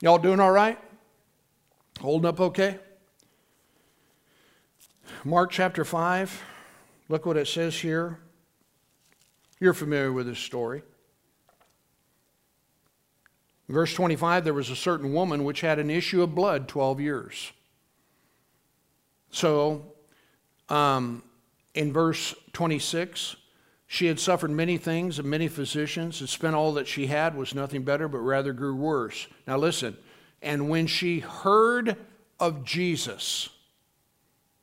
Y'all doing all right? Holding up okay? Mark chapter 5, look what it says here. You're familiar with this story. Verse 25, there was a certain woman which had an issue of blood 12 years. So, um, in verse 26, she had suffered many things of many physicians, and spent all that she had was nothing better, but rather grew worse. Now, listen. And when she heard of Jesus,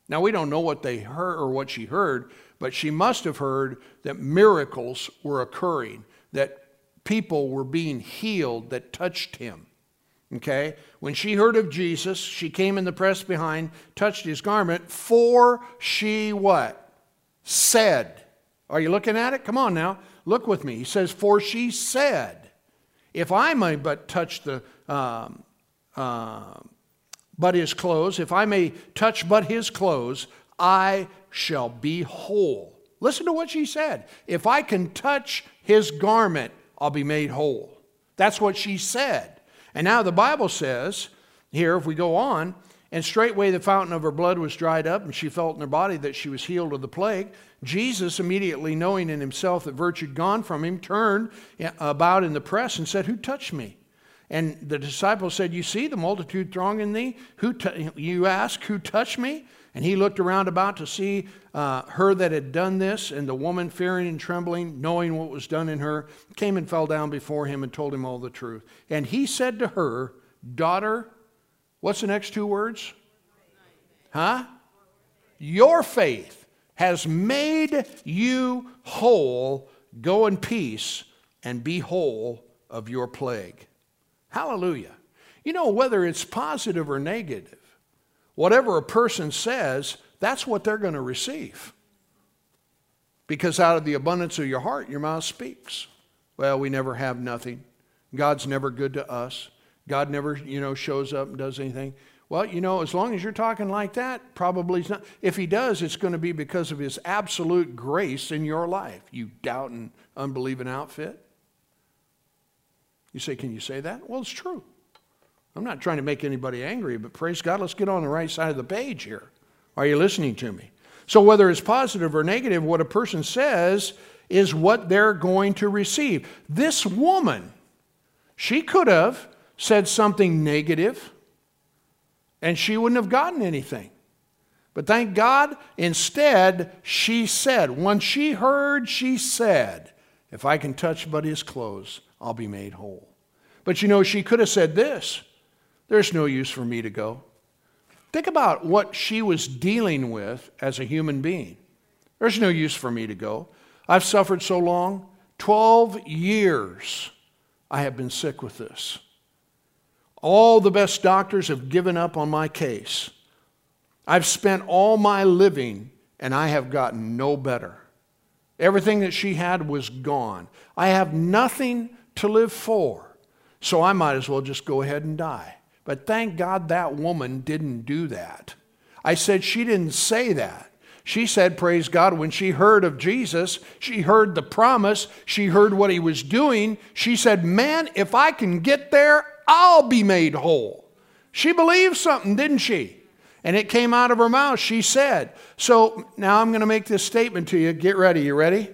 now we don't know what they heard or what she heard, but she must have heard that miracles were occurring, that people were being healed that touched him. Okay? When she heard of Jesus, she came in the press behind, touched his garment, for she what? Said. Are you looking at it? Come on now. Look with me. He says, For she said, If I may but touch the. Um, uh, but his clothes, if I may touch but his clothes, I shall be whole. Listen to what she said. If I can touch his garment, I'll be made whole. That's what she said. And now the Bible says, here, if we go on, and straightway the fountain of her blood was dried up, and she felt in her body that she was healed of the plague. Jesus, immediately knowing in himself that virtue had gone from him, turned eh, about in the press and said, Who touched me? And the disciples said, You see the multitude thronging thee? Who t- you ask, Who touched me? And he looked around about to see uh, her that had done this. And the woman, fearing and trembling, knowing what was done in her, came and fell down before him and told him all the truth. And he said to her, Daughter, what's the next two words? Huh? Your faith has made you whole. Go in peace and be whole of your plague. Hallelujah. You know, whether it's positive or negative, whatever a person says, that's what they're going to receive. Because out of the abundance of your heart, your mouth speaks. Well, we never have nothing. God's never good to us. God never, you know, shows up and does anything. Well, you know, as long as you're talking like that, probably not. If he does, it's going to be because of his absolute grace in your life, you doubting, unbelieving outfit. You say, Can you say that? Well, it's true. I'm not trying to make anybody angry, but praise God, let's get on the right side of the page here. Are you listening to me? So, whether it's positive or negative, what a person says is what they're going to receive. This woman, she could have said something negative and she wouldn't have gotten anything. But thank God, instead, she said, when she heard, she said, If I can touch but his clothes, I'll be made whole. But you know, she could have said this there's no use for me to go. Think about what she was dealing with as a human being. There's no use for me to go. I've suffered so long 12 years I have been sick with this. All the best doctors have given up on my case. I've spent all my living and I have gotten no better. Everything that she had was gone. I have nothing to live for. So I might as well just go ahead and die. But thank God that woman didn't do that. I said she didn't say that. She said, Praise God, when she heard of Jesus, she heard the promise, she heard what he was doing. She said, Man, if I can get there, I'll be made whole. She believed something, didn't she? And it came out of her mouth. She said, So now I'm going to make this statement to you. Get ready. You ready?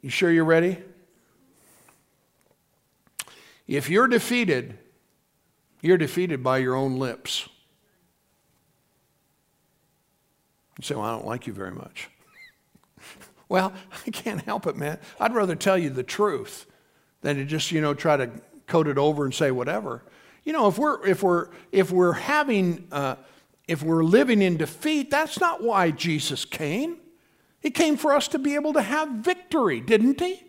You sure you're ready? If you're defeated, you're defeated by your own lips. You say, Well, I don't like you very much. well, I can't help it, man. I'd rather tell you the truth than to just, you know, try to coat it over and say whatever. You know, if we're if we're if we're having uh, if we're living in defeat, that's not why Jesus came. He came for us to be able to have victory, didn't he?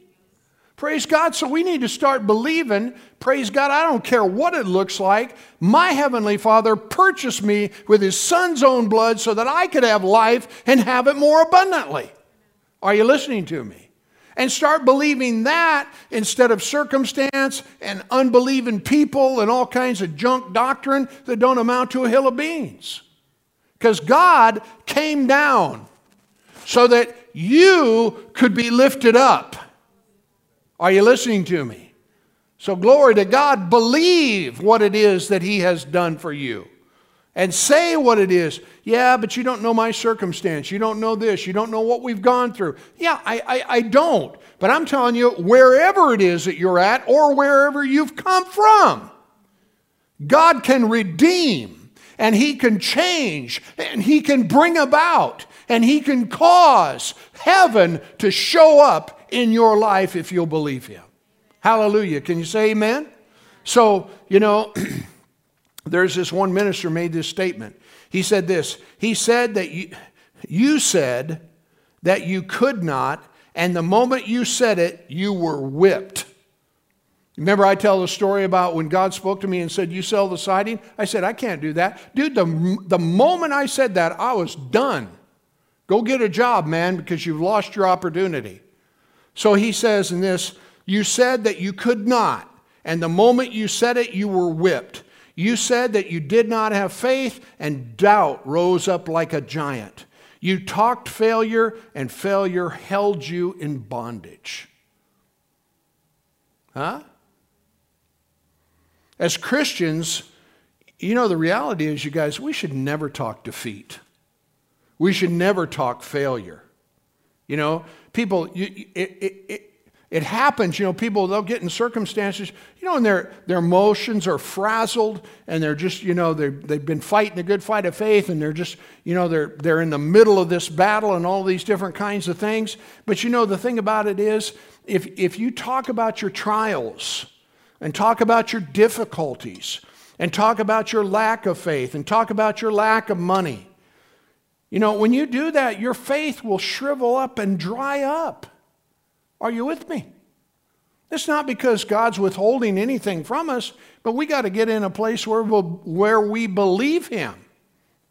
Praise God. So we need to start believing, praise God, I don't care what it looks like. My Heavenly Father purchased me with His Son's own blood so that I could have life and have it more abundantly. Are you listening to me? and start believing that instead of circumstance and unbelieving people and all kinds of junk doctrine that don't amount to a hill of beans. Because God came down so that you could be lifted up. Are you listening to me? So, glory to God. Believe what it is that He has done for you and say what it is. Yeah, but you don't know my circumstance. You don't know this. You don't know what we've gone through. Yeah, I, I, I don't. But I'm telling you, wherever it is that you're at or wherever you've come from, God can redeem and He can change and He can bring about and He can cause heaven to show up in your life if you'll believe Him. Hallelujah. Can you say amen? So, you know, there's this one minister made this statement. He said this He said that you, you said that you could not, and the moment you said it, you were whipped. Remember, I tell the story about when God spoke to me and said, You sell the siding? I said, I can't do that. Dude, the, the moment I said that, I was done. Go get a job, man, because you've lost your opportunity. So he says in this, You said that you could not, and the moment you said it, you were whipped. You said that you did not have faith, and doubt rose up like a giant. You talked failure, and failure held you in bondage. Huh? As Christians, you know, the reality is, you guys, we should never talk defeat. We should never talk failure. You know, people, you, it, it, it, it happens, you know, people, they'll get in circumstances, you know, and their, their emotions are frazzled and they're just, you know, they've been fighting a good fight of faith and they're just, you know, they're, they're in the middle of this battle and all these different kinds of things. But, you know, the thing about it is, if, if you talk about your trials and talk about your difficulties and talk about your lack of faith and talk about your lack of money, you know, when you do that, your faith will shrivel up and dry up. Are you with me? It's not because God's withholding anything from us, but we got to get in a place where, we'll, where we believe Him.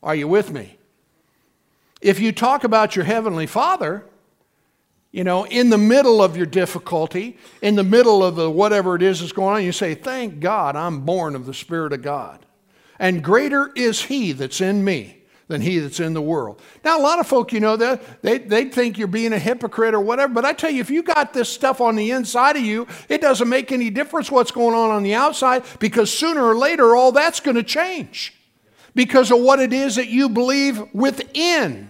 Are you with me? If you talk about your Heavenly Father, you know, in the middle of your difficulty, in the middle of the whatever it is that's going on, you say, Thank God I'm born of the Spirit of God. And greater is He that's in me than he that's in the world. Now, a lot of folk, you know, they, they think you're being a hypocrite or whatever, but I tell you, if you got this stuff on the inside of you, it doesn't make any difference what's going on on the outside because sooner or later, all that's going to change because of what it is that you believe within.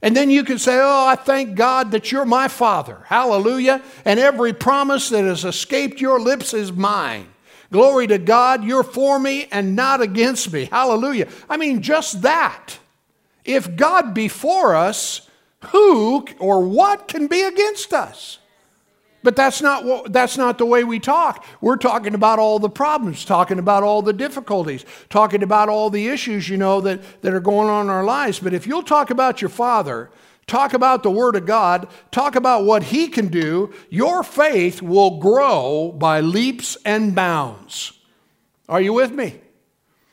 And then you can say, Oh, I thank God that you're my Father. Hallelujah. And every promise that has escaped your lips is mine. Glory to God, you're for me and not against me. Hallelujah. I mean, just that. If God be for us, who or what can be against us? But that's not, what, that's not the way we talk. We're talking about all the problems, talking about all the difficulties, talking about all the issues, you know, that, that are going on in our lives. But if you'll talk about your Father, talk about the Word of God, talk about what He can do, your faith will grow by leaps and bounds. Are you with me?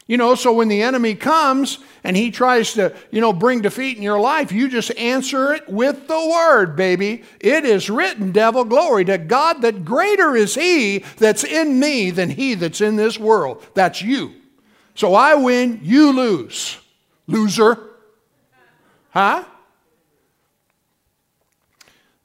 You know, so when the enemy comes and he tries to, you know, bring defeat in your life, you just answer it with the word, baby. It is written, devil, glory to God, that greater is he that's in me than he that's in this world. That's you. So I win, you lose. Loser. Huh?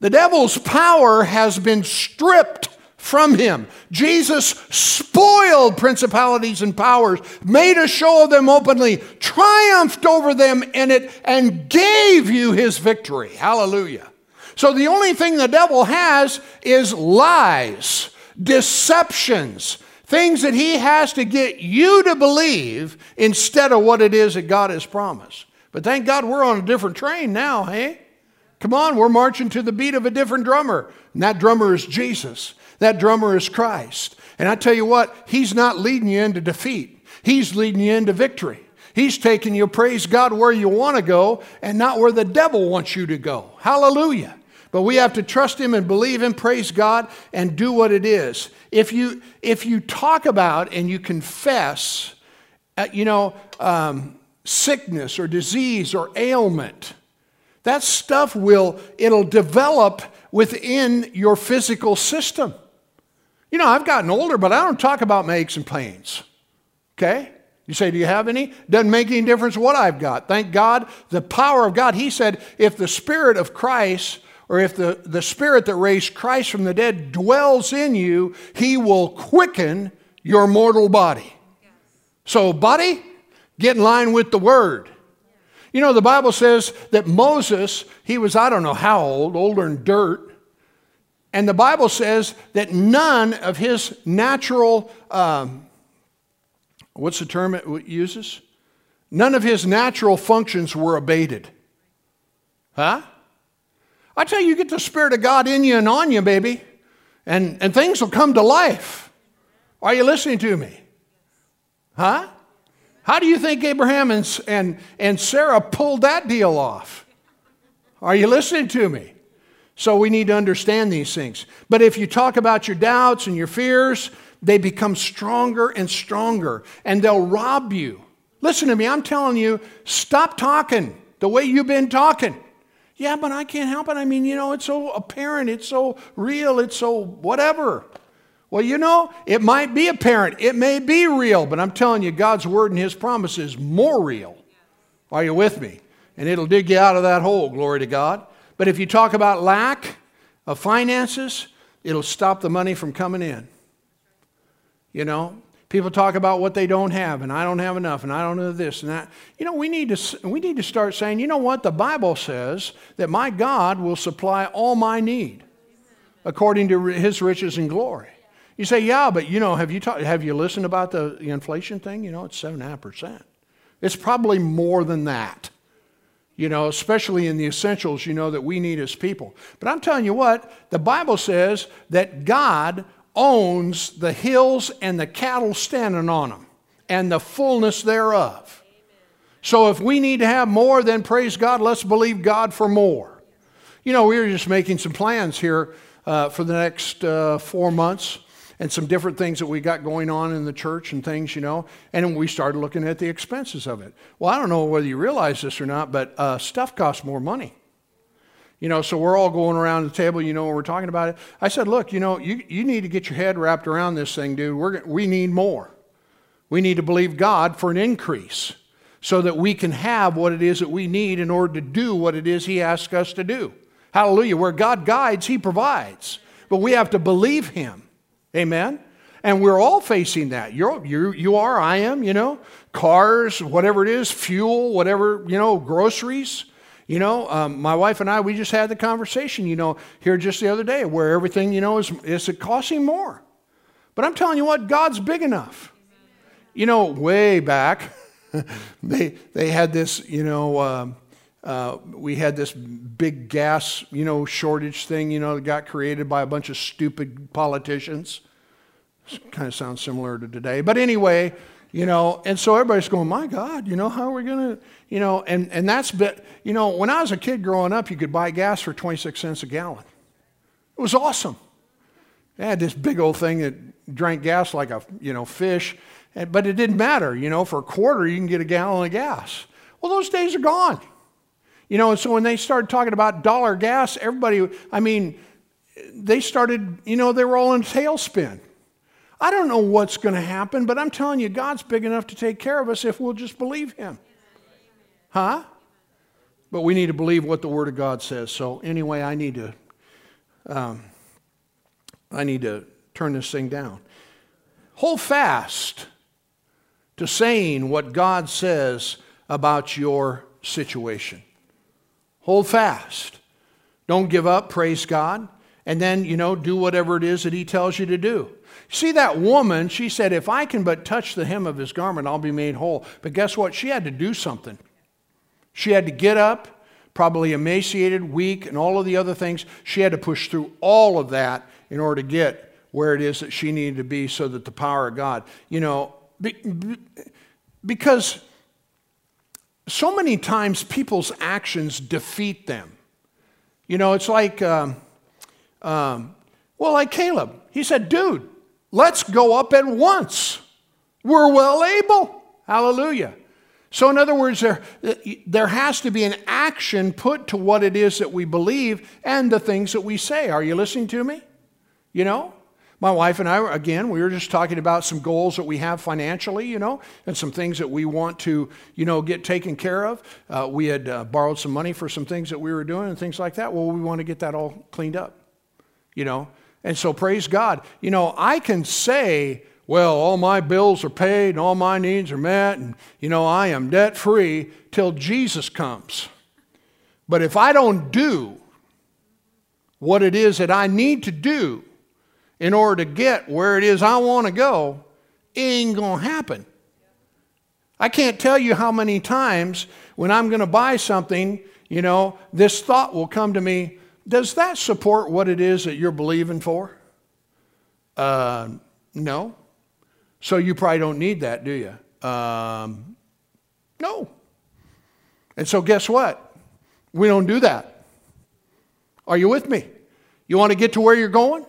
The devil's power has been stripped from him. Jesus spoiled principalities and powers, made a show of them openly, triumphed over them in it, and gave you his victory. Hallelujah. So the only thing the devil has is lies, deceptions, things that he has to get you to believe instead of what it is that God has promised. But thank God we're on a different train now, hey? Come on, we're marching to the beat of a different drummer. And that drummer is Jesus. That drummer is Christ. And I tell you what, he's not leading you into defeat, he's leading you into victory. He's taking you, praise God, where you want to go and not where the devil wants you to go. Hallelujah. But we have to trust him and believe him, praise God, and do what it is. If you, if you talk about and you confess, uh, you know, um, sickness or disease or ailment, That stuff will, it'll develop within your physical system. You know, I've gotten older, but I don't talk about my aches and pains. Okay? You say, Do you have any? Doesn't make any difference what I've got. Thank God, the power of God. He said, If the Spirit of Christ, or if the, the Spirit that raised Christ from the dead dwells in you, He will quicken your mortal body. So, buddy, get in line with the Word. You know, the Bible says that Moses, he was, I don't know how old, older than dirt. And the Bible says that none of his natural um, What's the term it uses? None of his natural functions were abated. Huh? I tell you, you get the Spirit of God in you and on you, baby, and, and things will come to life. Are you listening to me? Huh? How do you think Abraham and, and, and Sarah pulled that deal off? Are you listening to me? So we need to understand these things. But if you talk about your doubts and your fears they become stronger and stronger and they'll rob you. Listen to me, I'm telling you, stop talking the way you've been talking. Yeah, but I can't help it. I mean, you know, it's so apparent, it's so real, it's so whatever. Well, you know, it might be apparent, it may be real, but I'm telling you, God's word and his promise is more real. Are you with me? And it'll dig you out of that hole, glory to God. But if you talk about lack of finances, it'll stop the money from coming in. You know, people talk about what they don't have, and I don't have enough, and I don't know this and that. You know, we need to we need to start saying, you know what? The Bible says that my God will supply all my need according to His riches and glory. You say, yeah, but you know, have you have you listened about the, the inflation thing? You know, it's seven and a half percent. It's probably more than that. You know, especially in the essentials, you know, that we need as people. But I'm telling you what, the Bible says that God owns the hills and the cattle standing on them and the fullness thereof. So if we need to have more, then praise God, let's believe God for more. You know, we were just making some plans here uh, for the next uh, four months and some different things that we got going on in the church and things, you know, and we started looking at the expenses of it. Well, I don't know whether you realize this or not, but uh, stuff costs more money. You know, so we're all going around the table, you know, we're talking about it. I said, look, you know, you, you need to get your head wrapped around this thing, dude. We're, we need more. We need to believe God for an increase so that we can have what it is that we need in order to do what it is He asks us to do. Hallelujah. Where God guides, He provides. But we have to believe Him. Amen? And we're all facing that. You're, you, you are, I am, you know, cars, whatever it is, fuel, whatever, you know, groceries. You know, um, my wife and I, we just had the conversation, you know, here just the other day where everything, you know, is, is it costing more? But I'm telling you what, God's big enough. You know, way back, they, they had this, you know, uh, uh, we had this big gas, you know, shortage thing, you know, that got created by a bunch of stupid politicians. Kind of sounds similar to today. But anyway, you know, and so everybody's going, my God, you know, how are we going to, you know, and, and that's, bit, you know, when I was a kid growing up, you could buy gas for 26 cents a gallon. It was awesome. They had this big old thing that drank gas like a, you know, fish, but it didn't matter. You know, for a quarter, you can get a gallon of gas. Well, those days are gone. You know, and so when they started talking about dollar gas, everybody, I mean, they started, you know, they were all in tailspin. I don't know what's going to happen, but I'm telling you, God's big enough to take care of us if we'll just believe Him. Huh? But we need to believe what the Word of God says. So anyway, I need to, um, I need to turn this thing down. Hold fast to saying what God says about your situation. Hold fast. Don't give up, praise God. And then, you know, do whatever it is that He tells you to do. See that woman, she said, If I can but touch the hem of his garment, I'll be made whole. But guess what? She had to do something. She had to get up, probably emaciated, weak, and all of the other things. She had to push through all of that in order to get where it is that she needed to be so that the power of God, you know, because so many times people's actions defeat them. You know, it's like, um, um, well, like Caleb. He said, dude, Let's go up at once. We're well able. Hallelujah. So, in other words, there, there has to be an action put to what it is that we believe and the things that we say. Are you listening to me? You know? My wife and I, again, we were just talking about some goals that we have financially, you know, and some things that we want to, you know, get taken care of. Uh, we had uh, borrowed some money for some things that we were doing and things like that. Well, we want to get that all cleaned up, you know. And so, praise God. You know, I can say, well, all my bills are paid and all my needs are met, and, you know, I am debt free till Jesus comes. But if I don't do what it is that I need to do in order to get where it is I want to go, it ain't going to happen. I can't tell you how many times when I'm going to buy something, you know, this thought will come to me Does that support what it is that you're believing for? Uh, no. So you probably don't need that, do you? Um, no. And so, guess what? We don't do that. Are you with me? You want to get to where you're going?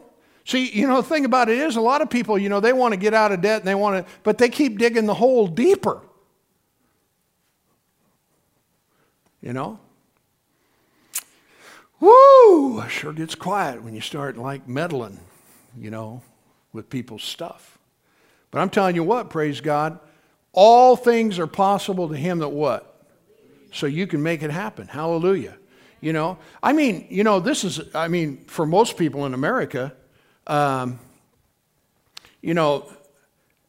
See, you know, the thing about it is, a lot of people, you know, they want to get out of debt and they want to, but they keep digging the hole deeper. You know? Woo! Sure gets quiet when you start like meddling, you know, with people's stuff. But I'm telling you what, praise God, all things are possible to him that what? So you can make it happen. Hallelujah. You know, I mean, you know, this is, I mean, for most people in America, um, you know,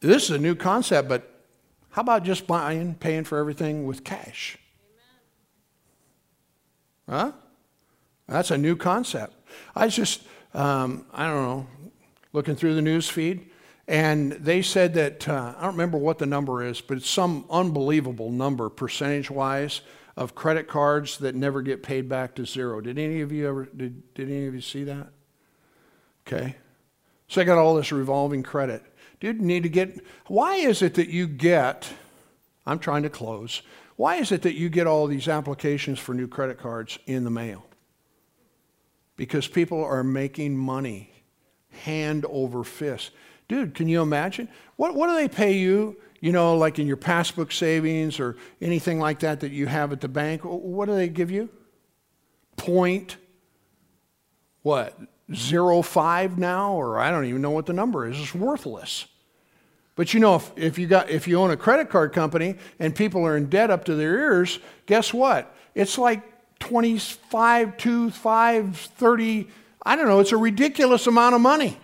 this is a new concept, but how about just buying, paying for everything with cash? Huh? That's a new concept. I was just, um, I don't know, looking through the news feed, and they said that, uh, I don't remember what the number is, but it's some unbelievable number, percentage wise, of credit cards that never get paid back to zero. Did any of you ever, did, did any of you see that? Okay. So I got all this revolving credit. Dude, need to get, why is it that you get, I'm trying to close, why is it that you get all these applications for new credit cards in the mail? Because people are making money hand over fist. Dude, can you imagine? What, what do they pay you, you know, like in your passbook savings or anything like that that you have at the bank? What do they give you? Point, what, zero five now? Or I don't even know what the number is. It's worthless. But you know, if, if, you got, if you own a credit card company and people are in debt up to their ears, guess what? It's like 25, 2, 5, 30, I don't know, it's a ridiculous amount of money.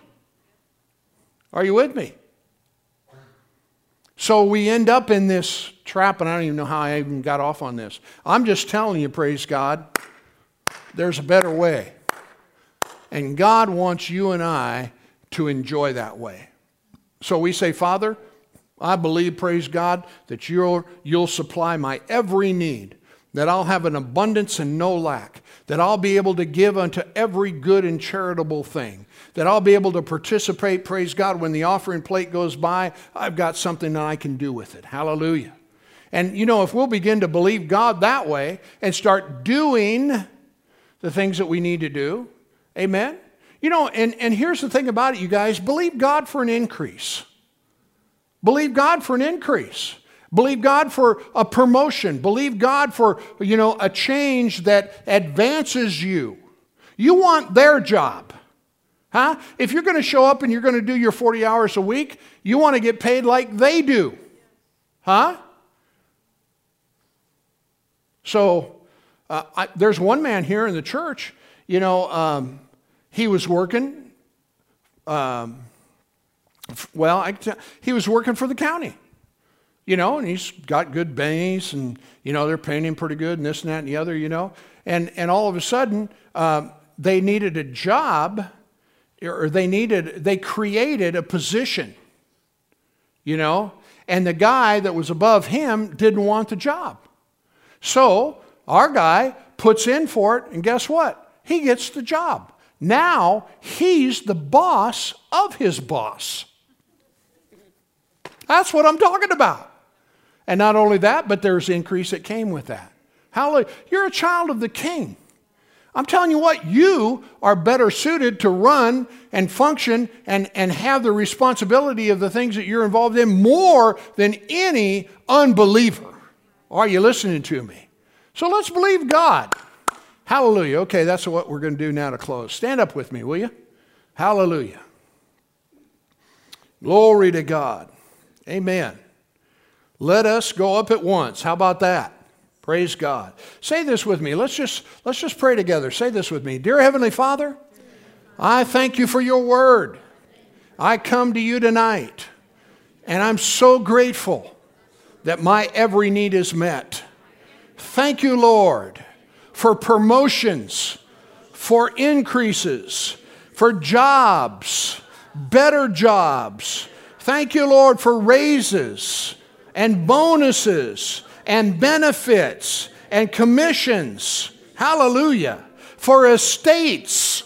Are you with me? So we end up in this trap, and I don't even know how I even got off on this. I'm just telling you, praise God, there's a better way. And God wants you and I to enjoy that way. So we say, Father, I believe, praise God, that you'll, you'll supply my every need, that I'll have an abundance and no lack, that I'll be able to give unto every good and charitable thing, that I'll be able to participate, praise God, when the offering plate goes by, I've got something that I can do with it. Hallelujah. And you know, if we'll begin to believe God that way and start doing the things that we need to do, amen. You know, and, and here's the thing about it, you guys believe God for an increase. Believe God for an increase. Believe God for a promotion. Believe God for, you know, a change that advances you. You want their job. Huh? If you're going to show up and you're going to do your 40 hours a week, you want to get paid like they do. Huh? So uh, I, there's one man here in the church, you know, um, he was working, um, well, I, he was working for the county, you know, and he's got good base and, you know, they're paying him pretty good and this and that and the other, you know. And, and all of a sudden, uh, they needed a job or they needed, they created a position, you know, and the guy that was above him didn't want the job. So our guy puts in for it, and guess what? He gets the job. Now he's the boss of his boss. That's what I'm talking about. And not only that, but there's increase that came with that. Hallelujah. You're a child of the king. I'm telling you what, you are better suited to run and function and, and have the responsibility of the things that you're involved in more than any unbeliever. Are you listening to me? So let's believe God. Hallelujah. Okay, that's what we're going to do now to close. Stand up with me, will you? Hallelujah. Glory to God. Amen. Let us go up at once. How about that? Praise God. Say this with me. Let's just let's just pray together. Say this with me. Dear heavenly Father, I thank you for your word. I come to you tonight and I'm so grateful that my every need is met. Thank you, Lord, for promotions, for increases, for jobs, better jobs. Thank you, Lord, for raises and bonuses and benefits and commissions. Hallelujah. For estates,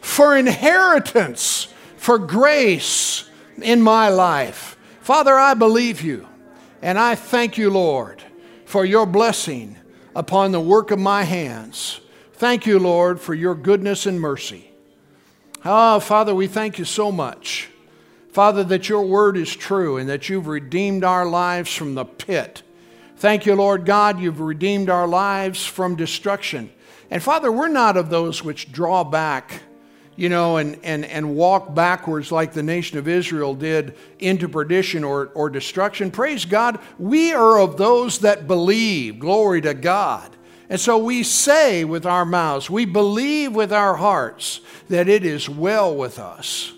for inheritance, for grace in my life. Father, I believe you and I thank you, Lord, for your blessing upon the work of my hands. Thank you, Lord, for your goodness and mercy. Oh, Father, we thank you so much. Father, that your word is true and that you've redeemed our lives from the pit. Thank you, Lord God, you've redeemed our lives from destruction. And Father, we're not of those which draw back, you know, and, and, and walk backwards like the nation of Israel did into perdition or, or destruction. Praise God, we are of those that believe. Glory to God. And so we say with our mouths, we believe with our hearts that it is well with us.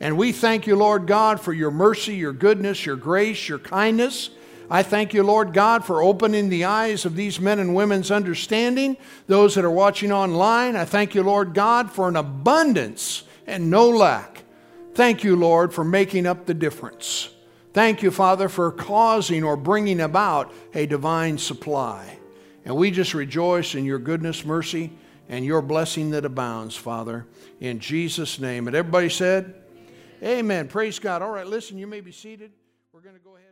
And we thank you, Lord God, for your mercy, your goodness, your grace, your kindness. I thank you, Lord God, for opening the eyes of these men and women's understanding, those that are watching online. I thank you, Lord God, for an abundance and no lack. Thank you, Lord, for making up the difference. Thank you, Father, for causing or bringing about a divine supply. And we just rejoice in your goodness, mercy, and your blessing that abounds, Father, in Jesus' name. And everybody said, Amen. Praise God. All right, listen, you may be seated. We're going to go ahead